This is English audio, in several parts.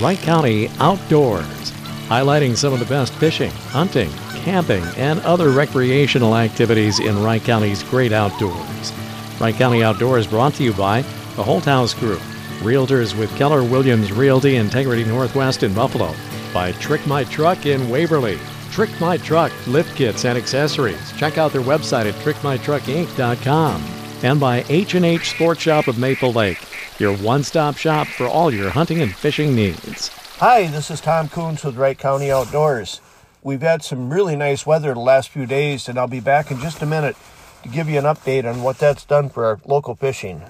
Wright County Outdoors, highlighting some of the best fishing, hunting, camping, and other recreational activities in Wright County's great outdoors. Wright County Outdoors brought to you by the Holthouse Group, Realtors with Keller Williams Realty Integrity Northwest in Buffalo, by Trick My Truck in Waverly, Trick My Truck lift kits and accessories. Check out their website at trickmytruckinc.com, and by H&H Sports Shop of Maple Lake, your one-stop shop for all your hunting and fishing needs. Hi, this is Tom Coons with Wright County Outdoors. We've had some really nice weather the last few days, and I'll be back in just a minute to give you an update on what that's done for our local fishing.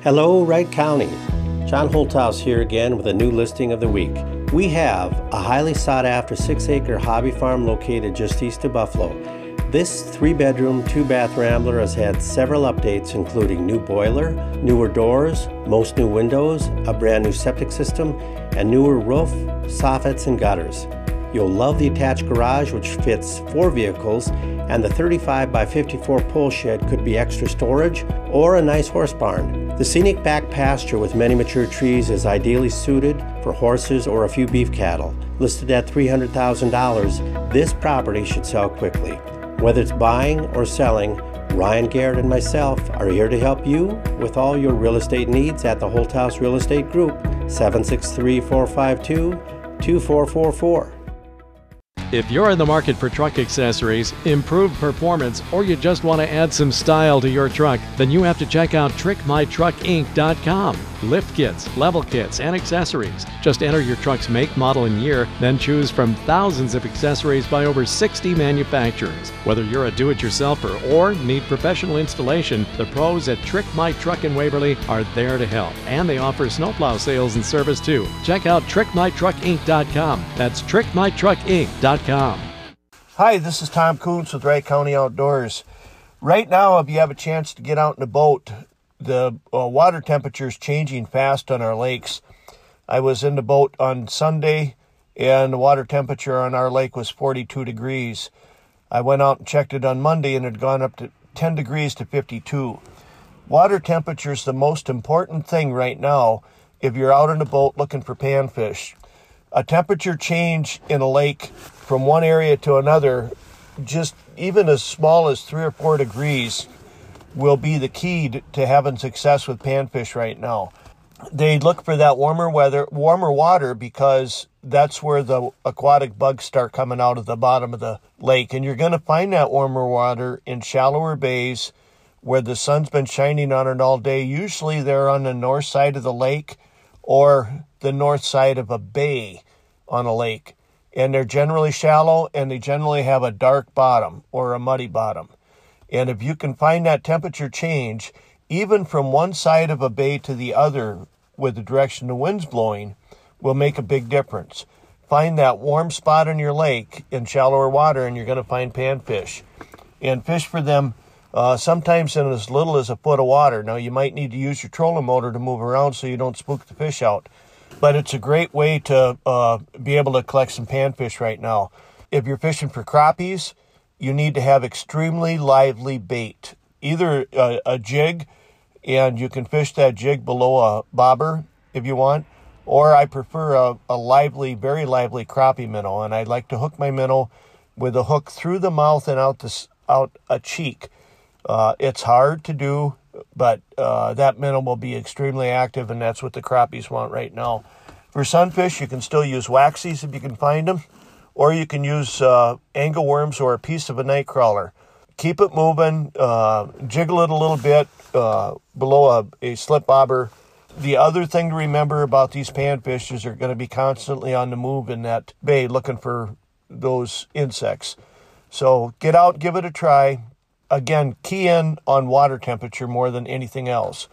Hello, Wright County. John Holthouse here again with a new listing of the week. We have a highly sought after six acre hobby farm located just east of Buffalo. This three bedroom, two bath rambler has had several updates, including new boiler, newer doors, most new windows, a brand new septic system, and newer roof, soffits, and gutters. You'll love the attached garage, which fits four vehicles, and the 35 by 54 pole shed could be extra storage or a nice horse barn. The scenic back pasture with many mature trees is ideally suited for horses or a few beef cattle. Listed at $300,000, this property should sell quickly. Whether it's buying or selling, Ryan Garrett and myself are here to help you with all your real estate needs at the Holthouse Real Estate Group, 763 452 2444. If you're in the market for truck accessories, improved performance, or you just want to add some style to your truck, then you have to check out TrickMyTruckInc.com. Lift kits, level kits, and accessories. Just enter your truck's make, model, and year, then choose from thousands of accessories by over 60 manufacturers. Whether you're a do-it-yourselfer or need professional installation, the pros at Trick My Truck in Waverly are there to help, and they offer snowplow sales and service too. Check out TrickMyTruckInc.com. That's TrickMyTruckInc.com. Hi, this is Tom Coons with Wright County Outdoors. Right now, if you have a chance to get out in a boat, the uh, water temperature is changing fast on our lakes. I was in the boat on Sunday, and the water temperature on our lake was 42 degrees. I went out and checked it on Monday, and it had gone up to 10 degrees to 52. Water temperature is the most important thing right now if you're out in a boat looking for panfish. A temperature change in a lake from one area to another, just even as small as three or four degrees, will be the key to having success with panfish right now. They look for that warmer weather, warmer water because that's where the aquatic bugs start coming out of the bottom of the lake. And you're going to find that warmer water in shallower bays where the sun's been shining on it all day. Usually they're on the north side of the lake or the north side of a bay on a lake. And they're generally shallow and they generally have a dark bottom or a muddy bottom. And if you can find that temperature change, even from one side of a bay to the other with the direction the wind's blowing, will make a big difference. Find that warm spot in your lake in shallower water, and you're going to find panfish. And fish for them uh, sometimes in as little as a foot of water. Now, you might need to use your trolling motor to move around so you don't spook the fish out. But it's a great way to uh, be able to collect some panfish right now. If you're fishing for crappies, you need to have extremely lively bait, either a, a, jig, and you can fish that jig below a bobber if you want, or I prefer a, a lively, very lively crappie minnow, and I like to hook my minnow with a hook through the mouth and out this out a cheek. Uh, it's hard to do, but uh, that minnow will be extremely active, and that's what the crappies want right now. For sunfish, you can still use waxies if you can find them or you can use uh, angleworms or a piece of a night crawler. Keep it moving, uh, jiggle it a little bit uh, below a, a slip bobber. The other thing to remember about these panfish is they're going to be constantly on the move in that bay looking for those insects. So get out, give it a try. Again, key in on water temperature more than anything else.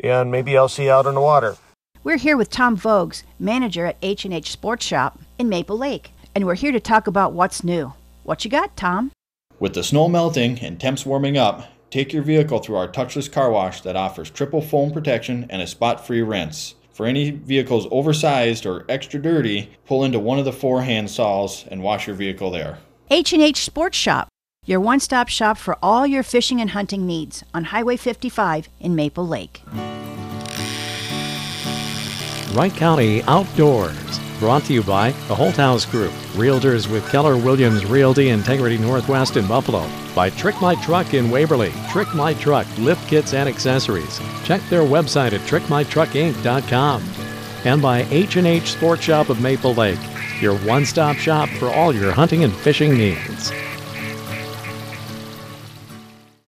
And maybe I'll see you out on the water. We're here with Tom Voges, manager at H&H Sports Shop in Maple Lake and we're here to talk about what's new. What you got, Tom? With the snow melting and temps warming up, take your vehicle through our touchless car wash that offers triple foam protection and a spot-free rinse. For any vehicles oversized or extra dirty, pull into one of the four hand saws and wash your vehicle there. H&H Sports Shop, your one-stop shop for all your fishing and hunting needs on Highway 55 in Maple Lake. Wright County Outdoors Brought to you by the Holthouse Group, Realtors with Keller Williams Realty Integrity Northwest in Buffalo. By Trick My Truck in Waverly, Trick My Truck, lift kits and accessories. Check their website at trickmytruckinc.com. And by H&H Sport Shop of Maple Lake, your one-stop shop for all your hunting and fishing needs.